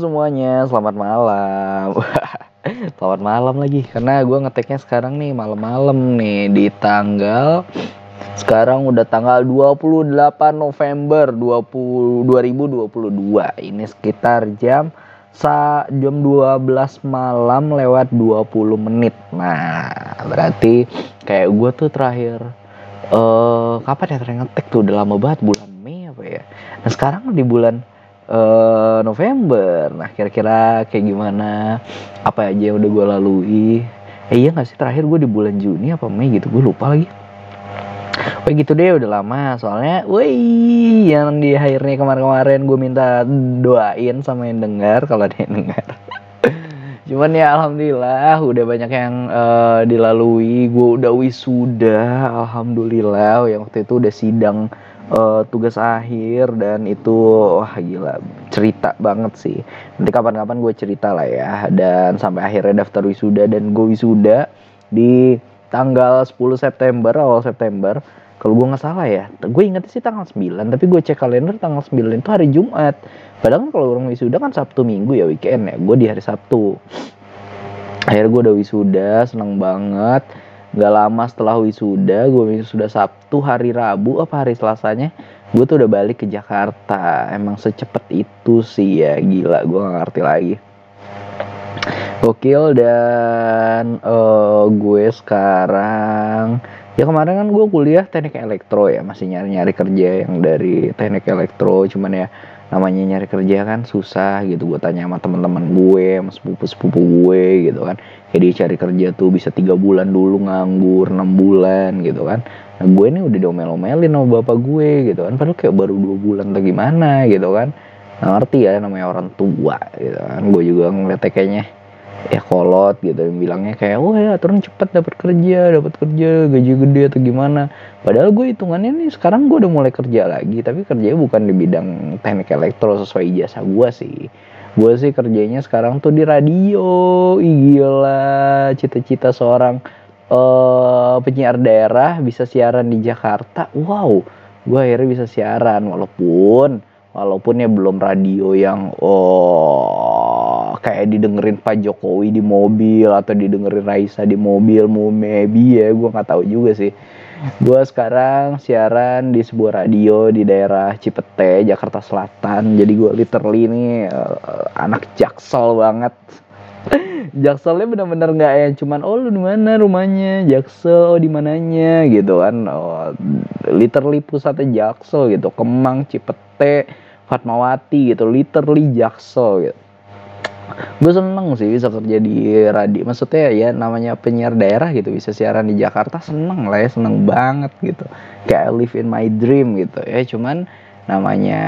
semuanya, selamat malam. selamat malam lagi, karena gue ngeteknya sekarang nih malam-malam nih di tanggal sekarang udah tanggal 28 November 20, 2022. Ini sekitar jam sa jam 12 malam lewat 20 menit. Nah, berarti kayak gue tuh terakhir eh uh, kapan ya terakhir ngetek tuh udah lama banget bulan Mei apa ya. Nah, sekarang di bulan uh, November. Nah, kira-kira kayak gimana? Apa aja yang udah gue lalui? Eh iya gak sih terakhir gue di bulan Juni apa Mei gitu, gue lupa lagi. Wah gitu deh udah lama soalnya wih yang di akhirnya kemarin-kemarin gue minta doain sama yang dengar kalau ada yang dengar cuman ya alhamdulillah udah banyak yang uh, dilalui gue udah wisuda alhamdulillah yang waktu itu udah sidang uh, tugas akhir dan itu wah gila cerita banget sih. Nanti kapan-kapan gue cerita lah ya. Dan sampai akhirnya daftar wisuda dan gue wisuda di tanggal 10 September awal September. Kalau gue nggak salah ya gue inget sih tanggal 9 tapi gue cek kalender tanggal 9 itu hari Jumat. Padahal kan kalau orang wisuda kan Sabtu Minggu ya weekend ya gue di hari Sabtu. Akhirnya gue udah wisuda seneng banget Gak lama setelah wisuda, gue wisuda Sabtu, hari Rabu, apa hari Selasanya, gue tuh udah balik ke Jakarta. Emang secepat itu sih ya, gila, gue gak ngerti lagi. Gokil dan uh, gue sekarang ya kemarin kan gue kuliah teknik elektro ya masih nyari-nyari kerja yang dari teknik elektro cuman ya namanya nyari kerja kan susah gitu. Gue tanya sama teman-teman gue sama sepupu-sepupu gue gitu kan. Jadi cari kerja tuh bisa tiga bulan dulu nganggur enam bulan gitu kan. Nah gue ini udah diomel-omelin sama bapak gue gitu kan. Padahal kayak baru dua bulan atau gimana gitu kan. Nggak ngerti ya namanya orang tua gitu kan. Gue juga ngeliat kayaknya ya kolot gitu yang bilangnya kayak oh ya turun cepet dapat kerja dapat kerja gaji gede atau gimana. Padahal gue hitungannya nih sekarang gue udah mulai kerja lagi tapi kerjanya bukan di bidang teknik elektro sesuai ijazah gue sih. Gue sih kerjanya sekarang tuh di radio Ih, gila cita-cita seorang uh, penyiar daerah bisa siaran di Jakarta. Wow gue akhirnya bisa siaran walaupun walaupun ya belum radio yang oh kayak didengerin Pak Jokowi di mobil atau didengerin Raisa di mobil mau maybe ya gue nggak tahu juga sih. Gue sekarang siaran di sebuah radio di daerah Cipete Jakarta Selatan. Jadi gue literally ini uh, anak jaksel banget Jakselnya bener-bener nggak yang cuman oh lu di mana rumahnya? Jaksel oh di mananya? gitu kan. Oh, literally pusatnya Jaksel gitu. Kemang Cipete Fatmawati gitu. Literally Jaksel gitu. Gue seneng sih bisa kerja di radio maksudnya ya namanya penyiar daerah gitu bisa siaran di Jakarta seneng lah ya seneng banget gitu. Kayak I live in my dream gitu. Ya cuman namanya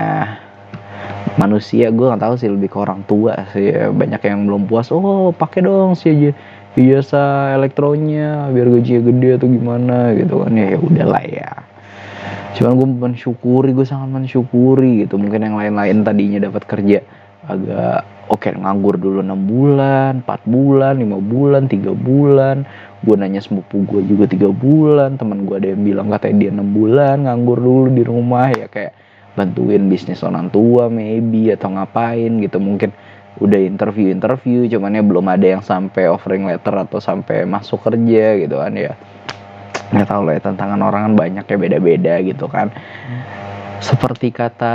manusia gue nggak tahu sih lebih ke orang tua sih ya. banyak yang belum puas oh pakai dong sih aja biasa elektronya biar gajinya gede atau gimana gitu kan ya, ya udahlah ya cuman gue mensyukuri gue sangat mensyukuri gitu mungkin yang lain-lain tadinya dapat kerja agak oke okay, nganggur dulu enam bulan, 4 bulan, lima bulan, tiga bulan. Gue nanya sepupu gue juga tiga bulan. Teman gue ada yang bilang katanya dia enam bulan nganggur dulu di rumah ya kayak bantuin bisnis orang tua maybe atau ngapain gitu. Mungkin udah interview interview cuman ya belum ada yang sampai offering letter atau sampai masuk kerja gitu kan ya. Nggak tahu lah ya tantangan orang kan banyak ya beda-beda gitu kan. Seperti kata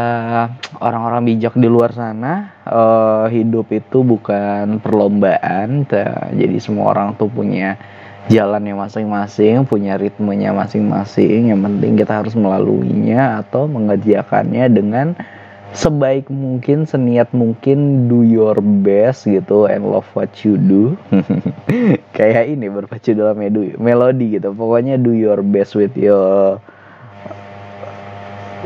orang-orang bijak di luar sana uh, hidup itu bukan perlombaan jadi semua orang tuh punya jalannya masing-masing punya ritmenya masing-masing yang penting kita harus melaluinya atau mengerjakannya dengan sebaik mungkin seniat mungkin do your best gitu and love what you do. Kayak ini berpacu dalam melodi gitu. Pokoknya do your best with your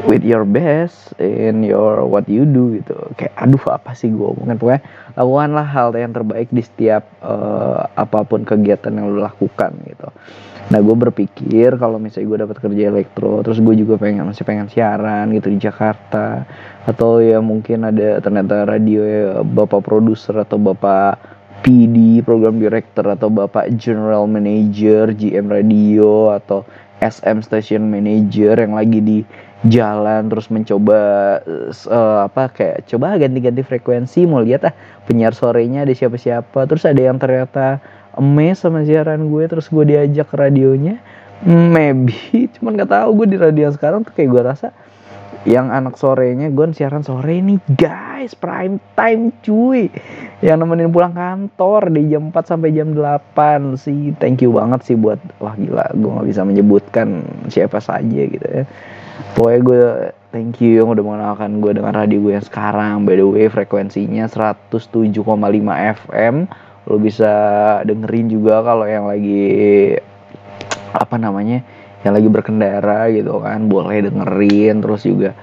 with your best in your what you do gitu. Kayak aduh apa sih gue omongin? Pokoknya lakukanlah hal yang terbaik di setiap uh, apa pun kegiatan yang lo lakukan gitu. Nah gue berpikir kalau misalnya gue dapat kerja elektro terus gue juga pengen masih pengen siaran gitu di Jakarta atau ya mungkin ada ternyata radio ya, bapak produser atau bapak PD program director atau bapak general manager GM radio atau SM station manager yang lagi di jalan terus mencoba uh, apa kayak coba ganti-ganti frekuensi mau lihat ah penyiar sorenya ada siapa-siapa. Terus ada yang ternyata emes sama siaran gue terus gue diajak ke radionya. Maybe cuman nggak tahu gue di radio sekarang tuh kayak gue rasa yang anak sorenya gue siaran sore nih guys prime time cuy. Yang nemenin pulang kantor di jam 4 sampai jam 8 sih. Thank you banget sih buat wah gila gue nggak bisa menyebutkan siapa saja gitu ya pokoknya gue thank you yang udah mengenalkan gue dengan radio gue yang sekarang. By the way frekuensinya 107,5 FM lo bisa dengerin juga kalau yang lagi apa namanya yang lagi berkendara gitu kan. Boleh dengerin. Terus juga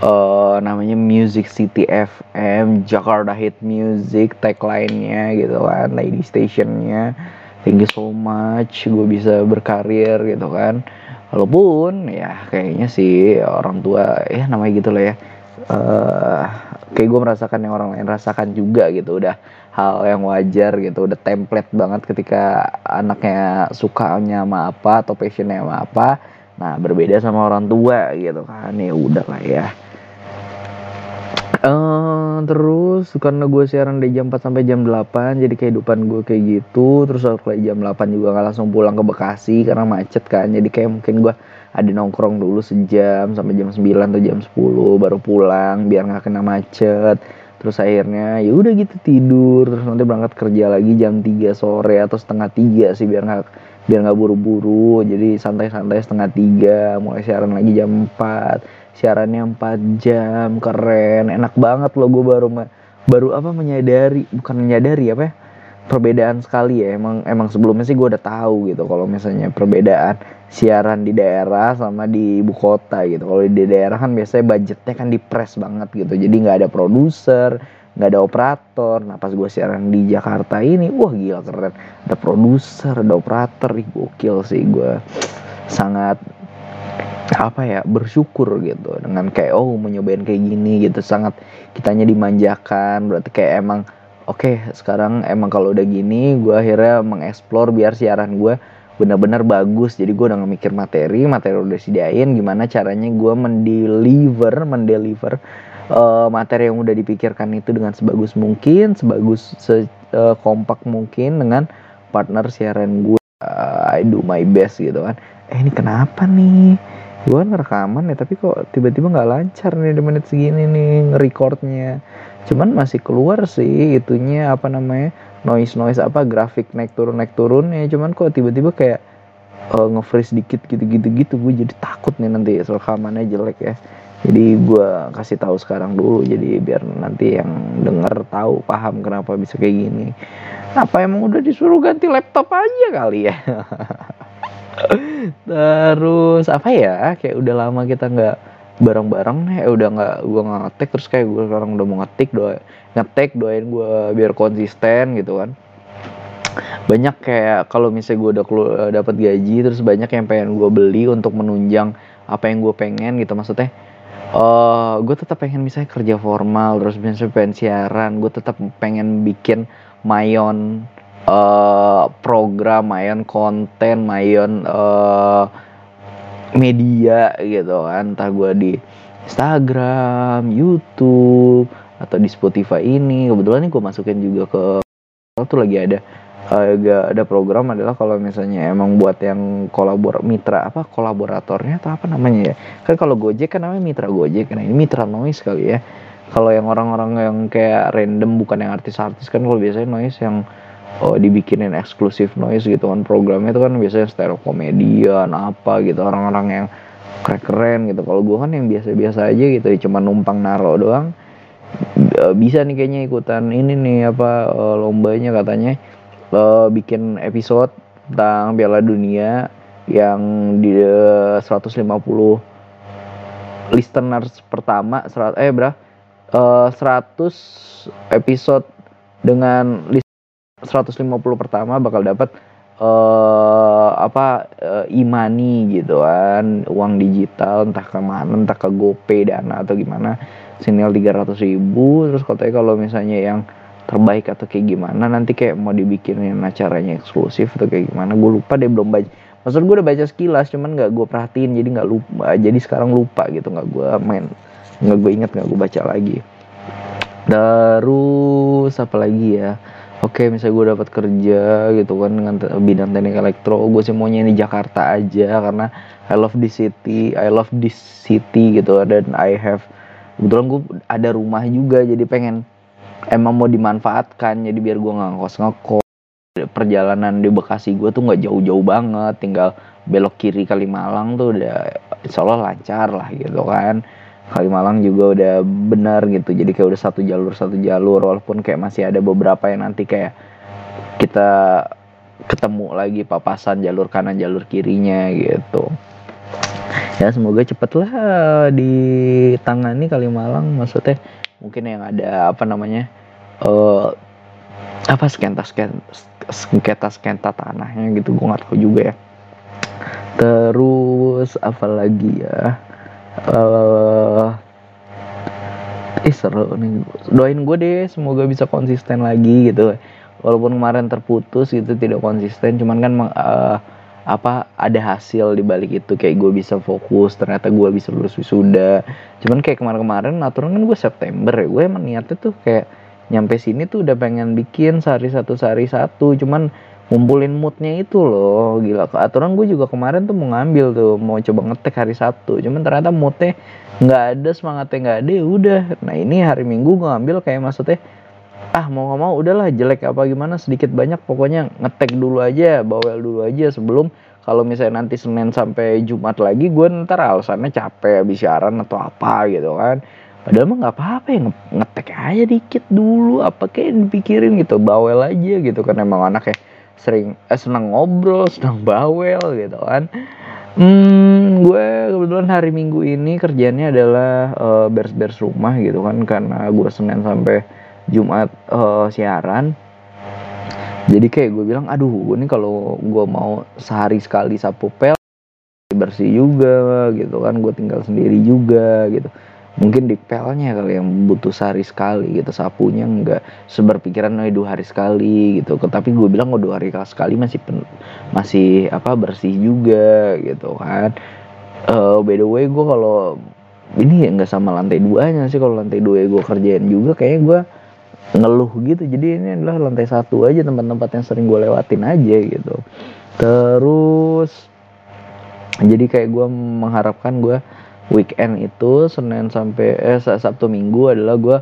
uh, namanya Music City FM Jakarta Hit Music tagline-nya gitu kan lady stationnya. Thank you so much. Gue bisa berkarir gitu kan walaupun ya kayaknya sih orang tua ya namanya gitu lah ya. Uh, kayak gue merasakan yang orang lain rasakan juga gitu udah hal yang wajar gitu udah template banget ketika anaknya sukanya sama apa atau passionnya sama apa. Nah berbeda sama orang tua gitu kan ya udah lah ya. Uh, terus karena gue siaran dari jam 4 sampai jam 8 jadi kehidupan gue kayak gitu. Terus kalau jam 8 juga gak langsung pulang ke Bekasi karena macet kan. Jadi kayak mungkin gue ada nongkrong dulu sejam sampai jam 9 atau jam 10 baru pulang biar nggak kena macet. Terus akhirnya ya udah gitu tidur. Terus nanti berangkat kerja lagi jam 3 sore atau setengah tiga sih biar nggak biar nggak buru-buru. Jadi santai-santai setengah tiga mulai siaran lagi jam 4 siarannya 4 jam keren. Enak banget loh gue baru baru apa menyadari bukan menyadari apa ya perbedaan sekali ya. Emang emang sebelumnya sih gue udah tahu gitu kalau misalnya perbedaan siaran di daerah sama di ibu kota gitu. Kalau di daerah kan biasanya budgetnya kan dipres banget gitu. Jadi nggak ada produser nggak ada operator. Nah pas gue siaran di Jakarta ini wah gila keren. Ada produser ada operator. Ih gokil sih gue sangat apa ya bersyukur gitu dengan kayak oh mau nyobain kayak gini gitu. Sangat kitanya dimanjakan. Berarti kayak emang oke okay, sekarang emang kalau udah gini gue akhirnya mengeksplor biar siaran gue benar-benar bagus. Jadi gue udah mikir materi materi udah sediain gimana caranya gue mendeliver mendeliver uh, materi yang udah dipikirkan itu dengan sebagus mungkin sebagus se uh, kompak mungkin dengan partner siaran gue uh, I do my best gitu kan. Eh ini kenapa nih gue kan rekaman ya tapi kok tiba-tiba nggak lancar nih di menit segini nih ngerekordnya cuman masih keluar sih itunya apa namanya noise noise apa grafik naik turun naik turun ya cuman kok tiba-tiba kayak uh, nge-freeze dikit gitu-gitu. Gitu gue jadi takut nih nanti rekamannya jelek ya. Jadi gue kasih tahu sekarang dulu jadi biar nanti yang denger tahu paham kenapa bisa kayak gini. Apa emang udah disuruh ganti laptop aja kali ya terus apa ya? Kayak udah lama kita nggak bareng-bareng eh, udah nggak gue ngetek terus kayak gue sekarang udah mau ngetik doa ngetek doain gue biar konsisten gitu kan. Banyak kayak kalau misalnya gue udah dapat gaji terus banyak yang pengen gue beli untuk menunjang apa yang gue pengen gitu. Maksudnya uh, eh, gue tetap pengen misalnya kerja formal terus misalnya pengen siaran gue tetap pengen bikin mayon uh, program mayon konten mayon uh, media gitu kan. Entah gue di Instagram, YouTube atau di Spotify ini. Kebetulan nih gue masukin juga ke tuh lagi ada agak ada program adalah kalau misalnya emang buat yang kolabor mitra apa kolaboratornya atau apa namanya ya. Kan kalau Gojek kan namanya mitra Gojek. Nah ini mitra noise kali ya. Kalau yang orang-orang yang kayak random bukan yang artis-artis kan kalau biasanya noise yang oh, dibikinin eksklusif noise gitu kan. Programnya itu kan biasanya stereo komedian apa gitu orang-orang yang keren-keren gitu. Kalau gue kan yang biasa-biasa aja gitu cuma numpang naro doang. Bisa nih kayaknya ikutan ini nih apa eh, lombanya katanya. Uh, bikin episode tentang Piala Dunia yang di 150 listeners pertama serat eh berapa? Uh, 100 episode dengan 150 pertama bakal dapat uh, apa uh, imani gitu kan. Uang digital entah ke mana entah ke GoPay dana atau gimana. Senil 300 ribu. Terus katanya kalau misalnya yang terbaik atau kayak gimana nanti kayak mau dibikinin acaranya eksklusif atau kayak gimana gue lupa deh belum baca. Maksud gue udah baca sekilas cuman nggak gue perhatiin jadi nggak lupa jadi sekarang lupa gitu nggak gue main nggak gue inget nggak gue baca lagi. Terus apa lagi ya Oke, misalnya gue dapat kerja gitu kan dengan bidang teknik elektro, gue sih maunya di Jakarta aja karena I love this city, I love this city gitu dan I have kebetulan gue ada rumah juga jadi pengen emang mau dimanfaatkan jadi biar gue nggak ngekos ngekos perjalanan di Bekasi gue tuh nggak jauh-jauh banget tinggal belok kiri Kalimalang tuh udah insya Allah lancar lah gitu kan Kalimalang juga udah benar gitu. Jadi kayak udah satu jalur satu jalur walaupun kayak masih ada beberapa yang nanti kayak kita ketemu lagi papasan jalur kanan jalur kirinya gitu. Ya semoga cepet lah ditangani Kalimalang maksudnya mungkin yang ada apa namanya uh, apa skenta skenta sengketa tanahnya gitu gue nggak tahu juga ya. Terus apa lagi ya uh, ih seru nih. Doain gue deh semoga bisa konsisten lagi gitu. Walaupun kemarin terputus gitu tidak konsisten. Cuman kan uh, apa ada hasil di balik itu. Kayak gue bisa fokus ternyata gue bisa lulus wisuda. Cuman kayak kemarin-kemarin aturan kan gue September ya. Gue emang niatnya tuh kayak nyampe sini tuh udah pengen bikin sehari satu sehari satu. Cuman ngumpulin moodnya itu loh gila. Aturan gue juga kemarin tuh mau ngambil tuh mau coba ngetek hari Sabtu. Cuman ternyata moodnya nggak ada semangatnya nggak ada ya udah. Nah ini hari Minggu gue ngambil kayak maksudnya ah mau nggak mau udahlah jelek apa gimana sedikit banyak pokoknya ngetek dulu aja bawel dulu aja sebelum kalau misalnya nanti Senin sampai Jumat lagi gue ntar alasannya capek habis siaran atau apa gitu kan. Padahal mah nggak apa-apa ya ngetek aja dikit dulu apa kayak dipikirin gitu bawel aja gitu kan emang anaknya sering eh, senang ngobrol senang bawel gitu kan. Hmm gue kebetulan hari minggu ini kerjanya adalah uh, beres-beres rumah gitu kan karena gue senin sampai jumat uh, siaran. Jadi kayak gue bilang aduh gue nih kalau gue mau sehari sekali sapu pel bersih juga gitu kan gue tinggal sendiri juga gitu mungkin di pelnya kali yang butuh sehari sekali gitu sapunya nggak seberpikiran oh dua hari sekali gitu. Tapi gue bilang oh dua hari sekali masih pen, masih apa bersih juga gitu kan. Uh, by the way gue kalau ini ya nggak sama lantai duanya sih kalau lantai dua gue kerjain juga kayaknya gue ngeluh gitu. Jadi ini adalah lantai satu aja tempat-tempat yang sering gue lewatin aja gitu. Terus jadi kayak gue mengharapkan gue weekend itu Senin sampai eh Sabtu Minggu adalah gue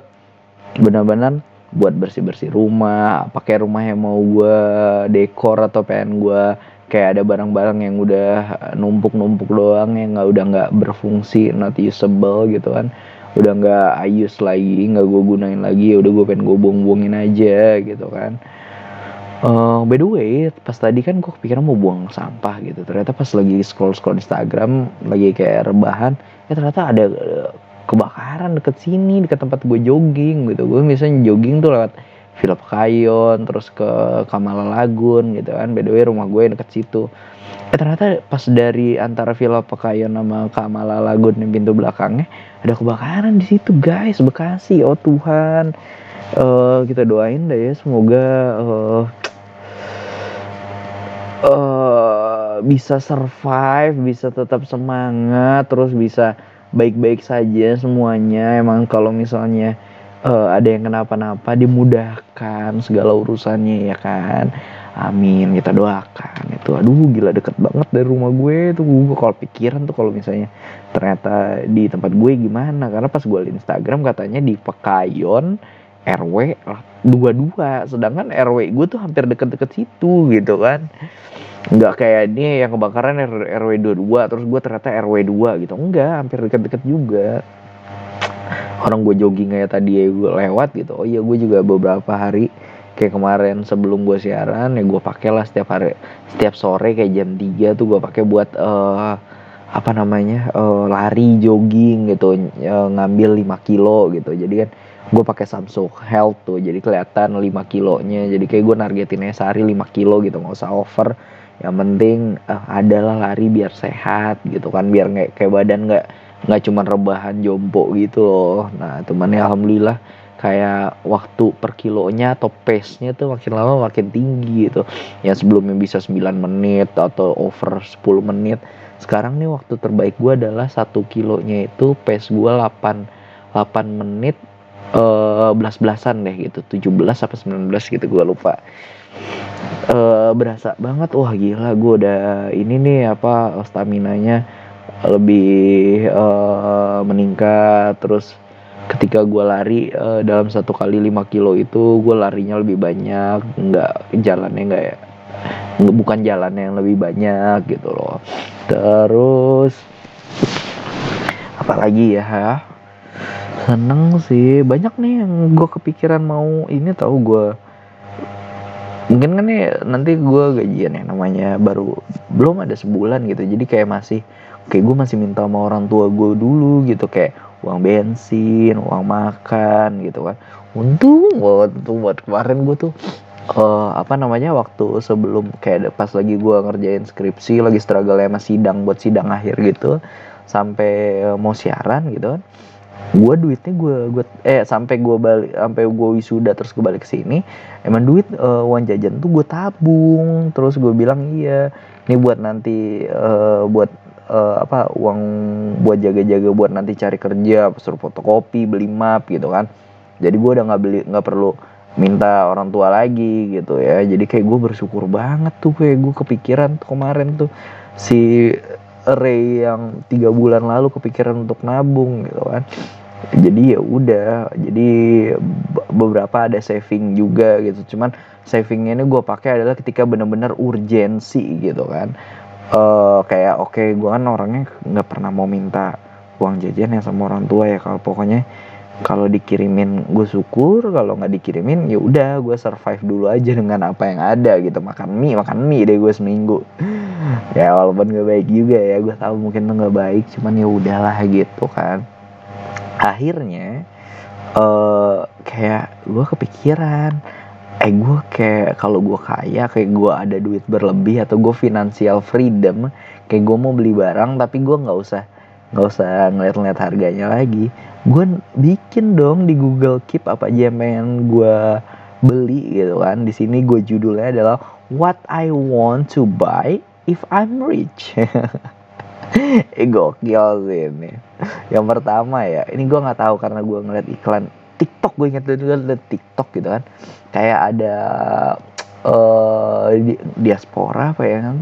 benar-benar buat bersih-bersih rumah, pakai rumah yang mau gue dekor atau pengen gue kayak ada barang-barang yang udah numpuk-numpuk doang yang nggak udah nggak berfungsi, not usable gitu kan, udah nggak use lagi, nggak gue gunain lagi, ya udah gue pengen gue buang-buangin aja gitu kan. Uh, by the way, pas tadi kan gue kepikiran mau buang sampah gitu. Ternyata pas lagi scroll-scroll Instagram, lagi kayak rebahan, ya ternyata ada uh, kebakaran deket sini, deket tempat gue jogging gitu. Gue misalnya jogging tuh lewat Villa Pekayon, terus ke Kamala Lagun gitu kan. By the way, rumah gue deket situ. Ya ternyata pas dari antara Villa Pekayon sama Kamala Lagun yang pintu belakangnya ada kebakaran di situ guys, Bekasi. Oh Tuhan. Uh, kita doain deh ya semoga uh, uh, bisa survive, bisa tetap semangat, terus bisa baik-baik saja semuanya. Emang kalau misalnya uh, ada yang kenapa-napa dimudahkan segala urusannya ya kan. Amin kita doakan itu aduh gila deket banget dari rumah gue tuh gue kalau pikiran tuh kalau misalnya ternyata di tempat gue gimana karena pas gue liat Instagram katanya di Pekayon RW dua-dua sedangkan RW gue tuh hampir deket-deket situ gitu kan. Nggak kayak ini yang kebakaran RW 22 terus gue ternyata RW 2 gitu. Enggak hampir deket-deket juga. Orang gue jogging kayak tadi ya gue lewat gitu. Oh iya gue juga beberapa hari kayak kemarin sebelum gue siaran ya gue pakai lah setiap hari setiap sore kayak jam 3 tuh gue pakai buat uh, apa namanya uh, lari jogging gitu uh, ngambil 5 kilo gitu. Jadi kan gue pakai Samsung Health tuh jadi kelihatan 5 kilonya jadi kayak gue nargetinnya sehari 5 kilo gitu nggak usah over yang penting uh, adalah lari biar sehat gitu kan biar nggak kayak badan nggak nggak cuma rebahan jompo gitu loh nah temannya alhamdulillah kayak waktu per kilonya atau pace-nya tuh makin lama makin tinggi gitu. Yang sebelumnya bisa 9 menit atau over 10 menit. Sekarang nih waktu terbaik gue adalah satu kilonya itu pace gue 8 8 menit eh belas belasan deh gitu. 17 sampai 19 gitu gue lupa. Eh berasa banget wah gila gue udah ini nih apa stamina nya lebih eh meningkat. Terus ketika gue lari uh, dalam satu kali 5 kilo itu gue larinya lebih banyak. Nggak jalannya nggak ya bukan jalannya yang lebih banyak gitu loh. Terus apalagi ya seneng sih. Banyak nih yang gue kepikiran mau ini tahu gue mungkin kan nih nanti gue gajian ya namanya baru belum ada sebulan gitu. Jadi kayak masih kayak gue masih minta sama orang tua gue dulu gitu. Kayak uang bensin uang makan gitu kan. Untung banget tuh buat kemarin gue tuh uh, apa namanya waktu sebelum kayak pas lagi gue ngerjain skripsi lagi struggle sama sidang buat sidang akhir gitu sampai uh, mau siaran gitu kan gue duitnya gue gue eh sampai gue balik sampai gue wisuda terus gue balik ke sini emang duit uh, uang jajan tuh gue tabung. Terus gue bilang iya ini buat nanti uh, buat uh, apa uang buat jaga-jaga buat nanti cari kerja suruh fotokopi beli map gitu kan. Jadi gue udah nggak beli nggak perlu minta orang tua lagi gitu ya. Jadi kayak gue bersyukur banget tuh kayak gue kepikiran tuh kemarin tuh. Si Ray yang tiga bulan lalu kepikiran untuk nabung gitu kan jadi ya udah jadi beberapa ada saving juga gitu. Cuman savingnya ini gue pakai adalah ketika benar-benar urgensi gitu kan. Uh, kayak oke okay, gue kan orangnya nggak pernah mau minta uang jajan ya sama orang tua ya. Kalau pokoknya kalau dikirimin gue syukur. Kalau nggak dikirimin ya udah gue survive dulu aja dengan apa yang ada gitu. Makan mie makan mie deh gue seminggu. Ya walaupun gak baik juga ya. Gue tahu mungkin tuh nggak baik cuman ya udahlah gitu kan akhirnya uh, kayak gue kepikiran eh gue kayak kalau gue kaya kayak gue ada duit berlebih atau gue financial freedom kayak gue mau beli barang tapi gue nggak usah nggak usah ngeliat-ngeliat harganya lagi gue bikin dong di Google Keep apa aja yang pengen gue beli gitu kan. Di sini gue judulnya adalah What I Want to Buy If I'm Rich gokil sih ini. Yang pertama ya ini gue nggak tahu karena gue ngeliat iklan TikTok gue inget dulu liat TikTok gitu kan. Kayak ada uh, di, diaspora apa ya kan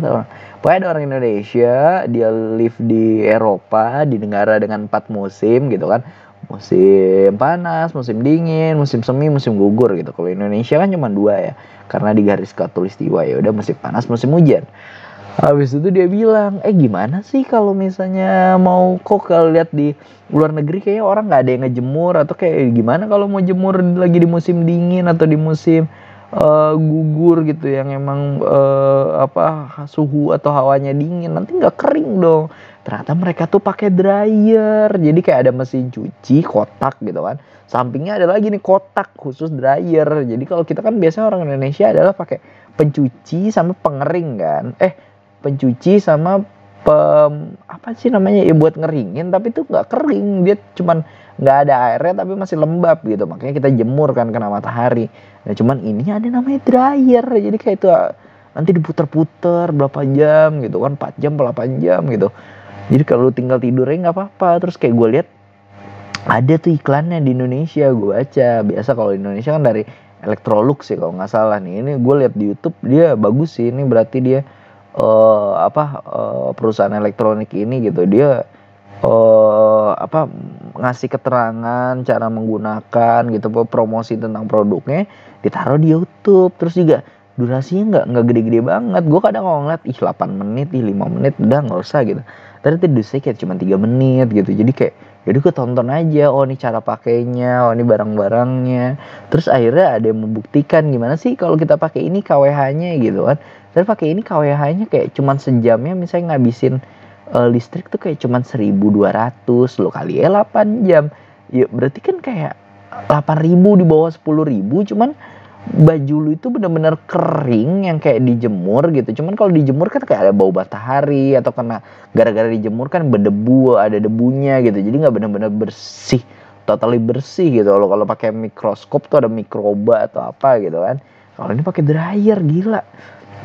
pokoknya ada orang Indonesia dia live di Eropa di negara dengan empat musim gitu kan. Musim panas, musim dingin, musim semi, musim gugur gitu. Kalau Indonesia kan cuma dua ya, karena di garis katulistiwa ya. Udah musim panas, musim hujan. Habis itu dia bilang, eh gimana sih kalau misalnya mau kok kalau lihat di luar negeri kayaknya orang nggak ada yang ngejemur atau kayak gimana kalau mau jemur lagi di musim dingin atau di musim uh, gugur gitu yang emang uh, apa suhu atau hawanya dingin nanti nggak kering dong. Ternyata mereka tuh pakai dryer. Jadi kayak ada mesin cuci kotak gitu kan. Sampingnya ada lagi nih kotak khusus dryer. Jadi kalau kita kan biasanya orang Indonesia adalah pakai pencuci sama pengering kan. Eh pencuci sama pem, apa sih namanya ya buat ngeringin tapi itu nggak kering. Dia cuman nggak ada airnya tapi masih lembab gitu. Makanya kita jemur kan kena matahari. Nah cuman ini ada namanya dryer. Jadi kayak itu nanti diputer-puter berapa jam gitu kan. 4 jam 8 jam gitu. Jadi kalau tinggal tidurnya nggak apa-apa. Terus kayak gue lihat ada tuh iklannya di Indonesia. Gue baca. Biasa kalau di Indonesia kan dari Electrolux sih kalau nggak salah nih. Ini gue lihat di YouTube dia bagus sih. Ini berarti dia uh, apa uh, perusahaan elektronik ini gitu. Dia uh, apa ngasih keterangan cara menggunakan gitu promosi tentang produknya ditaruh di YouTube. Terus juga durasinya nggak nggak gede-gede banget. Gue kadang kalau ngeliat ih 8 menit ih 5 menit udah nggak usah gitu. Ternyata durasinya kayak cuma tiga menit gitu. Jadi kayak jadi gue tonton aja oh ini cara pakainya oh ini barang-barangnya. Terus akhirnya ada yang membuktikan gimana sih kalau kita pakai ini KWH-nya gitu kan. Dan pakai ini KWH-nya kayak cuman sejamnya misalnya ngabisin uh, listrik tuh kayak cuman 1200 lo kali ya 8 jam. Ya berarti kan kayak 8000 di bawah 10000 cuman baju lu itu bener-bener kering yang kayak dijemur gitu. Cuman kalau dijemur kan kayak ada bau matahari atau kena gara-gara dijemur kan berdebu ada debunya gitu. Jadi nggak bener-bener bersih totally bersih gitu. Loh kalau pakai mikroskop tuh ada mikroba atau apa gitu kan. Kalau ini pakai dryer gila.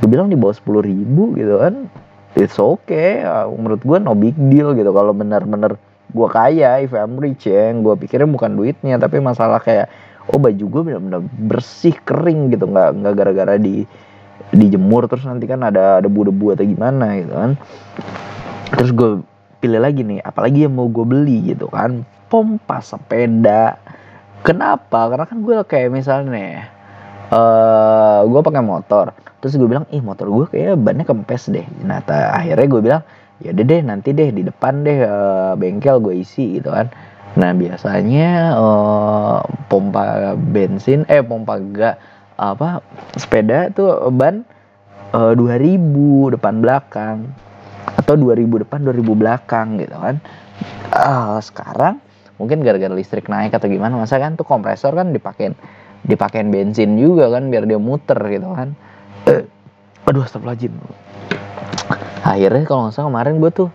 Gue bilang di bawah sepuluh ribu gitu kan it's okay. Menurut gue no big deal gitu. Kalau benar-benar gue kaya if I'm rich ya gue pikirnya bukan duitnya tapi masalah kayak oh baju gue benar-benar bersih kering gitu. Nggak nggak gara-gara di dijemur terus nanti kan ada debu-debu atau gimana gitu kan. Terus gue pilih lagi nih apalagi yang mau gue beli gitu kan. Pompa sepeda. Kenapa? Karena kan gue kayak misalnya uh, gue pakai motor. Terus gue bilang ih motor gue kayak bannya kempes deh. Nah akhirnya gue bilang ya deh nanti deh di depan deh uh, bengkel gue isi gitu kan nah biasanya uh, pompa bensin eh pompa gas apa sepeda tuh ban uh, ribu depan belakang atau dua ribu depan dua ribu belakang gitu kan. Uh, sekarang mungkin gara-gara listrik naik atau gimana masa kan tuh kompresor kan dipakein dipakein bensin juga kan biar dia muter gitu kan. Uh, aduh astagfirullahaladzim. Akhirnya kalau nggak salah kemarin gue tuh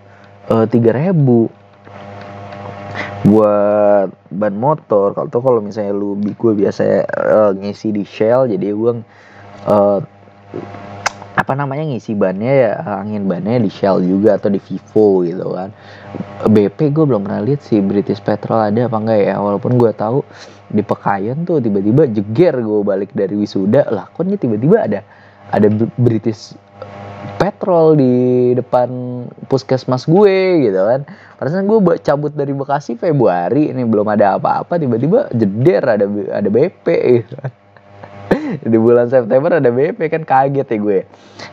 eh, tiga ribu buat ban motor kalau tuh kalau misalnya lu gue biasa uh, ngisi di Shell jadi gue uh, apa namanya ngisi bannya ya angin bannya di Shell juga atau di Vivo gitu kan. BP gue belum pernah lihat sih British Petrol ada apa enggak ya walaupun gue tahu di Pekayon tuh tiba-tiba jeger gue balik dari wisuda. Lah kok nih tiba-tiba ada ada British petrol di depan puskesmas gue gitu kan. Perasaan gue cabut dari Bekasi Februari ini belum ada apa-apa tiba-tiba jeder ada ada BP gitu kan. di bulan September ada BP kan kaget ya gue.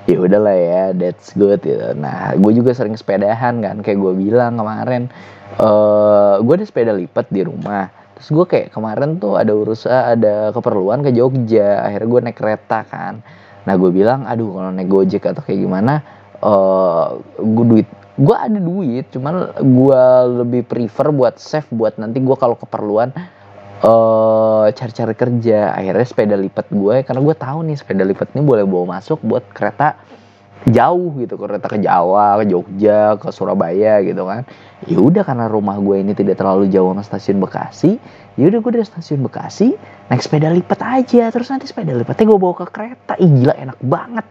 Ya udahlah ya, that's good gitu. Nah, gue juga sering sepedahan kan kayak gue bilang kemarin uh, gue ada sepeda lipat di rumah. Terus gue kayak kemarin tuh ada urusan ada keperluan ke Jogja, akhirnya gue naik kereta kan nah gue bilang aduh kalau naik gojek atau kayak gimana uh, eh, gue duit. Gue ada duit cuman gue lebih prefer buat save buat nanti gue kalau keperluan uh, cari-cari kerja. Akhirnya sepeda lipat gue karena gue tahu nih sepeda lipat ini boleh bawa masuk buat kereta jauh gitu kereta ke Jawa ke Jogja ke Surabaya gitu kan. Ya udah karena rumah gue ini tidak terlalu jauh sama stasiun Bekasi ya udah gue dari stasiun Bekasi naik sepeda lipat aja. Terus nanti sepeda lipatnya gue bawa ke kereta. Ih gila enak banget.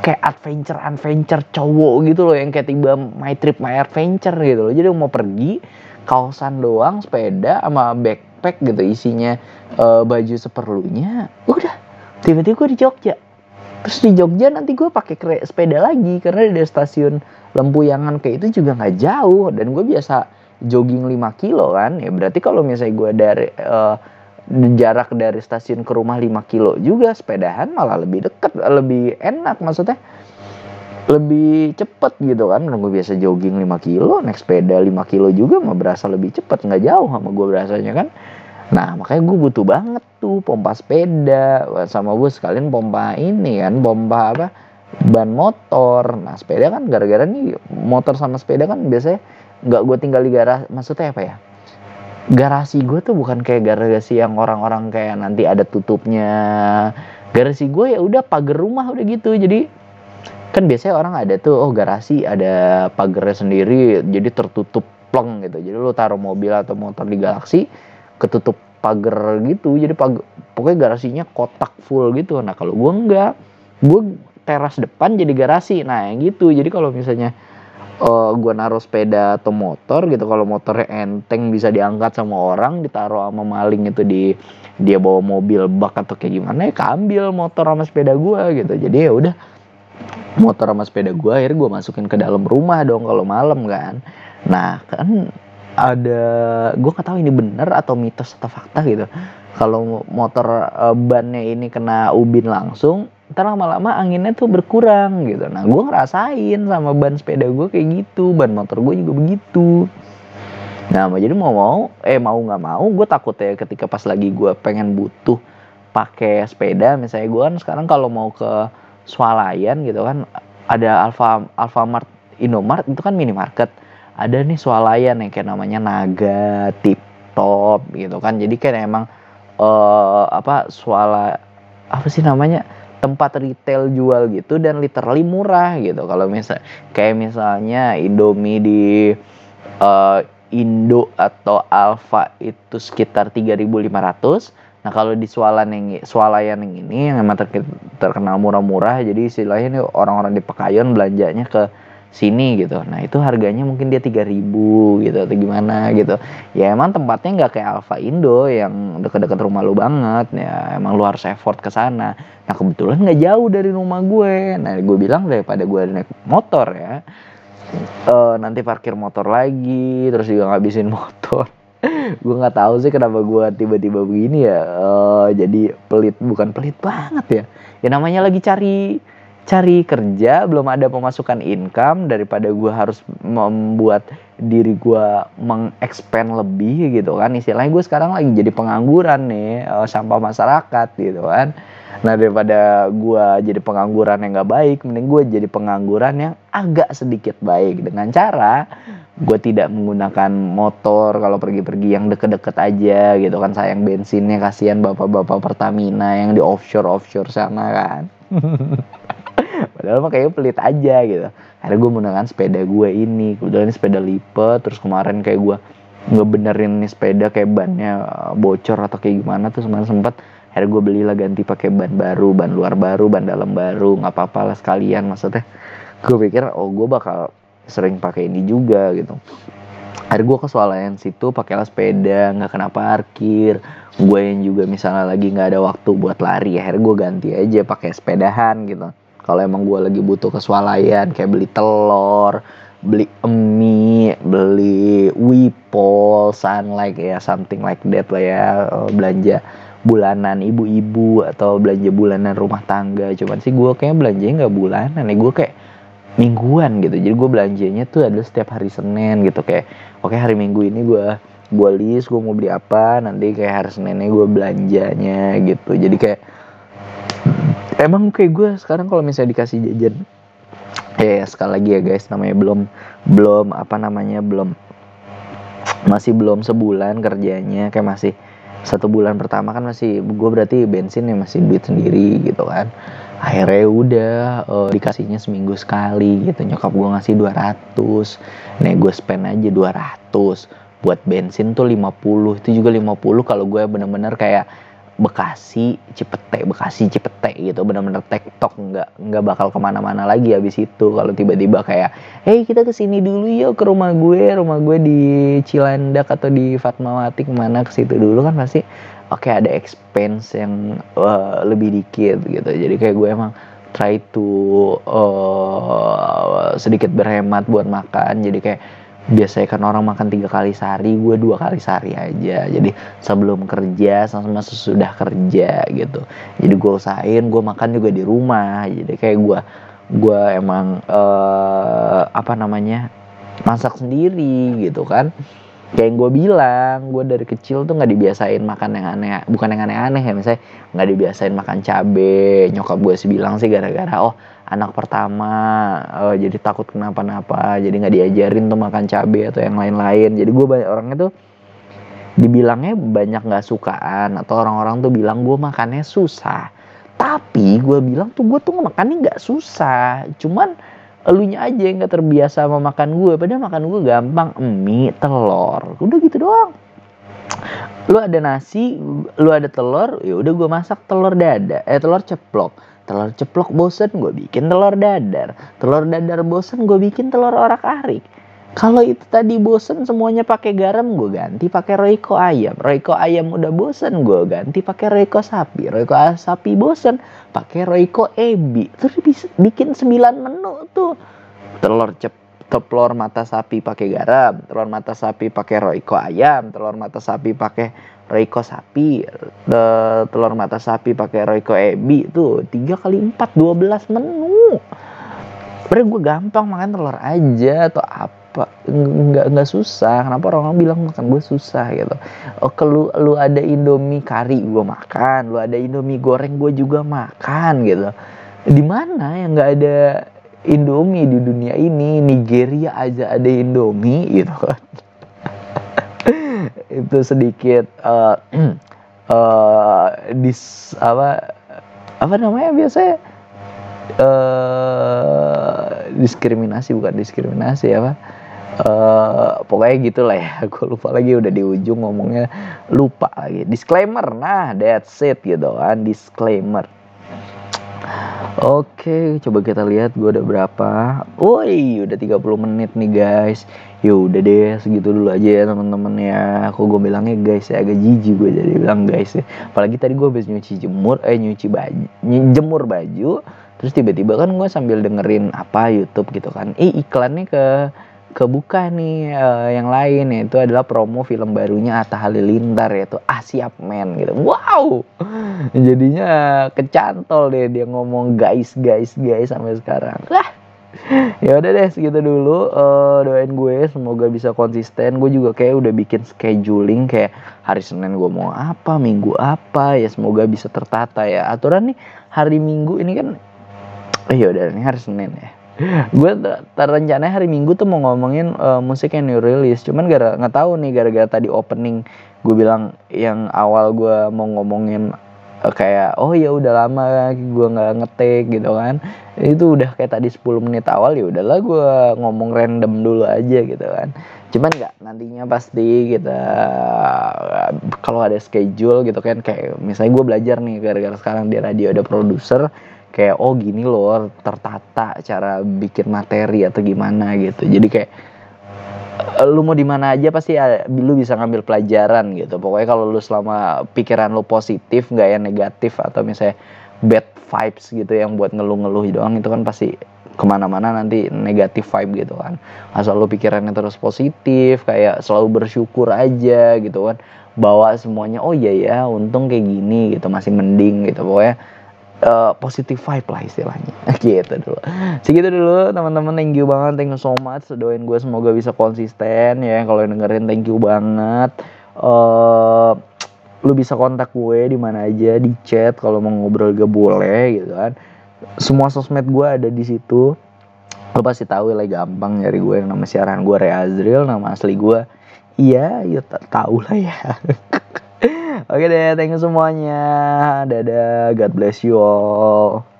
Kayak adventure adventure cowok gitu loh yang kayak tiba my trip my adventure gitu loh. Jadi mau pergi kaosan doang sepeda sama backpack gitu isinya uh, baju seperlunya. Udah tiba-tiba gue di Jogja terus di Jogja nanti gue pakai sepeda lagi karena dari stasiun Lempuyangan kayak itu juga nggak jauh. Dan gue biasa jogging 5 kilo kan. Ya berarti kalau misalnya gue dari uh, jarak dari stasiun ke rumah 5 kilo juga sepedahan malah lebih deket lebih enak maksudnya. Lebih cepet gitu kan. Gue biasa jogging 5 kilo naik sepeda 5 kilo juga mah berasa lebih cepet nggak jauh sama gue berasanya kan nah makanya gue butuh banget tuh pompa sepeda sama gue sekalian pompa ini kan pompa apa ban motor. Nah sepeda kan gara-gara nih motor sama sepeda kan biasanya nggak gue tinggal di garasi maksudnya apa ya? Garasi gue tuh bukan kayak garasi yang orang-orang kayak nanti ada tutupnya. Garasi gue ya udah pagar rumah udah gitu. Jadi kan biasanya orang ada tuh oh garasi ada pagarnya sendiri jadi tertutup plong gitu. Jadi lu taruh mobil atau motor di galaksi ketutup pagar gitu jadi pag pokoknya garasinya kotak full gitu. Nah kalau gue enggak gue teras depan jadi garasi. Nah yang gitu. Jadi kalau misalnya uh, eh, gue naruh sepeda atau motor gitu kalau motornya enteng bisa diangkat sama orang ditaruh sama maling itu di dia bawa mobil bak atau kayak gimana ya kambil motor sama sepeda gue gitu. Jadi ya udah motor sama sepeda gue akhirnya gue masukin ke dalam rumah dong kalau malam kan. Nah kan ada gue nggak tahu ini bener atau mitos atau fakta gitu. Kalau motor uh, bannya ini kena ubin langsung ntar lama-lama anginnya tuh berkurang gitu. Nah gue ngerasain sama ban sepeda gue kayak gitu ban motor gue juga begitu. Nah jadi mau mau eh mau nggak mau gue takut ya ketika pas lagi gue pengen butuh pakai sepeda misalnya gue kan sekarang kalau mau ke swalayan gitu kan ada Alfa Alfamart Indomart itu kan minimarket ada nih swalayan yang kayak namanya Naga Tip Top gitu kan. Jadi kayak emang uh, apa swala apa sih namanya tempat retail jual gitu dan literally murah gitu. Kalau misal kayak misalnya Indomie di uh, Indo atau Alfa itu sekitar 3.500 Nah kalau di swalayan yang swalayan yang ini yang emang terkenal murah-murah, jadi istilahnya nih orang-orang di Pekayon belanjanya ke sini gitu. Nah itu harganya mungkin dia 3000 gitu atau gimana gitu. Ya emang tempatnya nggak kayak Alfa Indo yang deket-deket rumah lu banget. Ya emang lu harus effort ke sana. Nah kebetulan nggak jauh dari rumah gue. Nah gue bilang daripada gue naik motor ya. Uh, nanti parkir motor lagi, terus juga ngabisin motor gue nggak tahu sih kenapa gue tiba-tiba begini ya uh, jadi pelit bukan pelit banget ya ya namanya lagi cari cari kerja belum ada pemasukan income daripada gue harus membuat diri gue mengexpand lebih gitu kan. Istilahnya gue sekarang lagi jadi pengangguran nih uh, sampah masyarakat gitu kan. Nah daripada gue jadi pengangguran yang gak baik, mending gue jadi pengangguran yang agak sedikit baik. Dengan cara gue tidak menggunakan motor kalau pergi-pergi yang deket-deket aja gitu kan. Sayang bensinnya kasihan bapak-bapak Pertamina yang di offshore offshore sana kan. Padahal mah kayaknya pelit aja gitu. Akhirnya gue menggunakan sepeda gue ini, kebetulan ini sepeda lipat, terus kemarin kayak gue ngebenerin nih sepeda kayak bannya bocor atau kayak gimana tuh semalam sempat akhirnya gue belilah ganti pakai ban baru ban luar baru ban dalam baru nggak apa-apa lah sekalian maksudnya. Gue pikir oh gue bakal sering pakai ini juga gitu. Akhirnya gue ke swalayan situ pakailah sepeda nggak kena parkir. Gue yang juga misalnya lagi nggak ada waktu buat lari akhirnya gue ganti aja pakai sepedahan gitu kalau emang gue lagi butuh ke swalayan kayak beli telur beli mie beli wipol sunlight ya something like that lah ya. Eh, belanja bulanan ibu-ibu atau belanja bulanan rumah tangga. Cuman sih gue kayak belanjanya nggak bulanan ya gue kayak mingguan gitu. Jadi gue belanjanya tuh adalah setiap hari senin gitu kayak oke hari minggu ini gue gue list gue mau beli apa nanti kayak hari seninnya gue belanjanya gitu. Jadi kayak emang kayak gue sekarang kalau misalnya dikasih jajan ya sekali lagi ya guys namanya belum belum apa namanya belum masih belum sebulan kerjanya kayak masih satu bulan pertama kan masih gue berarti bensin ya masih duit sendiri gitu kan. Akhirnya udah uh, dikasihnya seminggu sekali gitu nyokap gue ngasih 200 nih gue spend aja 200 buat bensin tuh 50 itu juga 50 kalau gue bener-bener kayak Bekasi Cipete Bekasi Cipete gitu. Bener-bener tektok nggak nggak bakal ke mana-mana lagi habis itu. Kalau tiba-tiba kayak hey kita ke sini dulu yuk ke rumah gue. Rumah gue di Cilandak atau di Fatmawati. Ke mana? Ke situ dulu kan pasti oke okay, ada expense yang uh, lebih dikit gitu. Jadi kayak gue emang try to uh, sedikit berhemat buat makan. Jadi kayak biasanya kan orang makan tiga kali sehari gue dua kali sehari aja. Jadi sebelum kerja sama sesudah kerja gitu. Jadi gue usahain gue makan juga di rumah. Jadi kayak gue gue emang uh, apa namanya masak sendiri gitu kan. Kayak yang gue bilang gue dari kecil tuh nggak dibiasain makan yang aneh bukan yang aneh-aneh ya misalnya nggak dibiasain makan cabe. Nyokap gue sih bilang sih gara-gara oh anak pertama uh, jadi takut kenapa-napa jadi nggak diajarin tuh makan cabai atau yang lain-lain. Jadi gue banyak orangnya tuh dibilangnya banyak nggak sukaan atau orang-orang tuh bilang gue makannya susah. Tapi gue bilang tuh gue tuh makannya nggak susah. Cuman elunya aja yang nggak terbiasa sama makan gue padahal makan gue gampang mie telur. Udah gitu doang. Lu ada nasi lu ada telur ya udah gue masak telur dada eh telur ceplok telur ceplok bosen gue bikin telur dadar. Telur dadar bosen gue bikin telur orak arik. Kalau itu tadi bosen semuanya pakai garam gue ganti pakai roiko ayam. Roiko ayam udah bosen gue ganti pakai roiko sapi. Roiko sapi bosen pakai roiko ebi. Terus bisa bikin 9 menu tuh. Telur cep telur mata sapi pakai garam telur mata sapi pakai roiko ayam telur mata sapi pakai Royco sapi, telur mata sapi pakai Royco ebi tuh tiga kali empat dua belas menu. Padahal gue gampang makan telur aja atau apa nggak nggak susah. Kenapa orang, orang bilang makan gue susah gitu? Oh kalau lu ada indomie kari gue makan lu ada indomie goreng gue juga makan gitu. Di mana yang nggak ada indomie di dunia ini Nigeria aja ada indomie gitu kan. Itu sedikit uh, uh, dis apa apa namanya biasanya? Uh, diskriminasi bukan diskriminasi apa? Uh, pokoknya gitulah ya gue lupa lagi udah di ujung ngomongnya lupa lagi. Disclaimer nah that's it gitu kan disclaimer Oke, coba kita lihat gue udah berapa. Woi, udah 30 menit nih guys. Ya udah deh, segitu dulu aja ya teman-teman ya. Aku gue bilangnya guys ya agak jijik gue jadi bilang guys ya. Apalagi tadi gue habis nyuci jemur, eh nyuci baju, jemur baju. Terus tiba-tiba kan gue sambil dengerin apa YouTube gitu kan. Eh iklannya ke kebuka nih uh, yang lain yaitu adalah promo film barunya Atta Halilintar yaitu Asiap Men gitu. Wow. Jadinya kecantol deh dia ngomong guys guys guys sampai sekarang. Lah. Ya udah deh segitu dulu uh, doain gue semoga bisa konsisten. Gue juga kayak udah bikin scheduling kayak hari Senin gue mau apa, Minggu apa ya semoga bisa tertata ya. Aturan nih hari Minggu ini kan eh ya udah ini hari Senin ya gue terencana hari Minggu tuh mau ngomongin uh, musik yang new release cuman gara nggak tahu nih gara-gara tadi opening gue bilang yang awal gue mau ngomongin uh, kayak oh ya udah lama gue nggak ngetik gitu kan. Itu udah kayak tadi 10 menit awal ya udahlah gue ngomong random dulu aja gitu kan. Cuman nggak nantinya pasti kita kalau ada schedule gitu kan kayak misalnya gue belajar nih gara-gara sekarang di radio ada produser kayak oh gini loh tertata cara bikin materi atau gimana gitu. Jadi kayak eh, lu mau di mana aja pasti lu bisa ngambil pelajaran gitu. Pokoknya kalau lu selama pikiran lu positif nggak yang negatif atau misalnya bad vibes gitu yang buat ngeluh-ngeluh doang itu kan pasti ke mana-mana nanti negatif vibe gitu kan. Asal lu pikirannya terus positif kayak selalu bersyukur aja gitu kan. Bawa semuanya oh iya ya untung kayak gini gitu. Masih mending gitu. Pokoknya uh, positive vibe lah istilahnya. Gitu dulu. Segitu dulu teman-teman. Thank you banget. Thank you so much. Doain gue semoga bisa konsisten ya. Kalau dengerin thank you banget. Uh, lu bisa kontak gue di mana aja di chat kalau mau ngobrol gak boleh gitu kan. Semua sosmed gue ada di situ. Lo pasti tahu lah gampang nyari gue. Nama siaran gue Reazril. Nama asli gue. Iya ya tahu lah ya Oke deh, thank you semuanya. Dadah, God bless you all.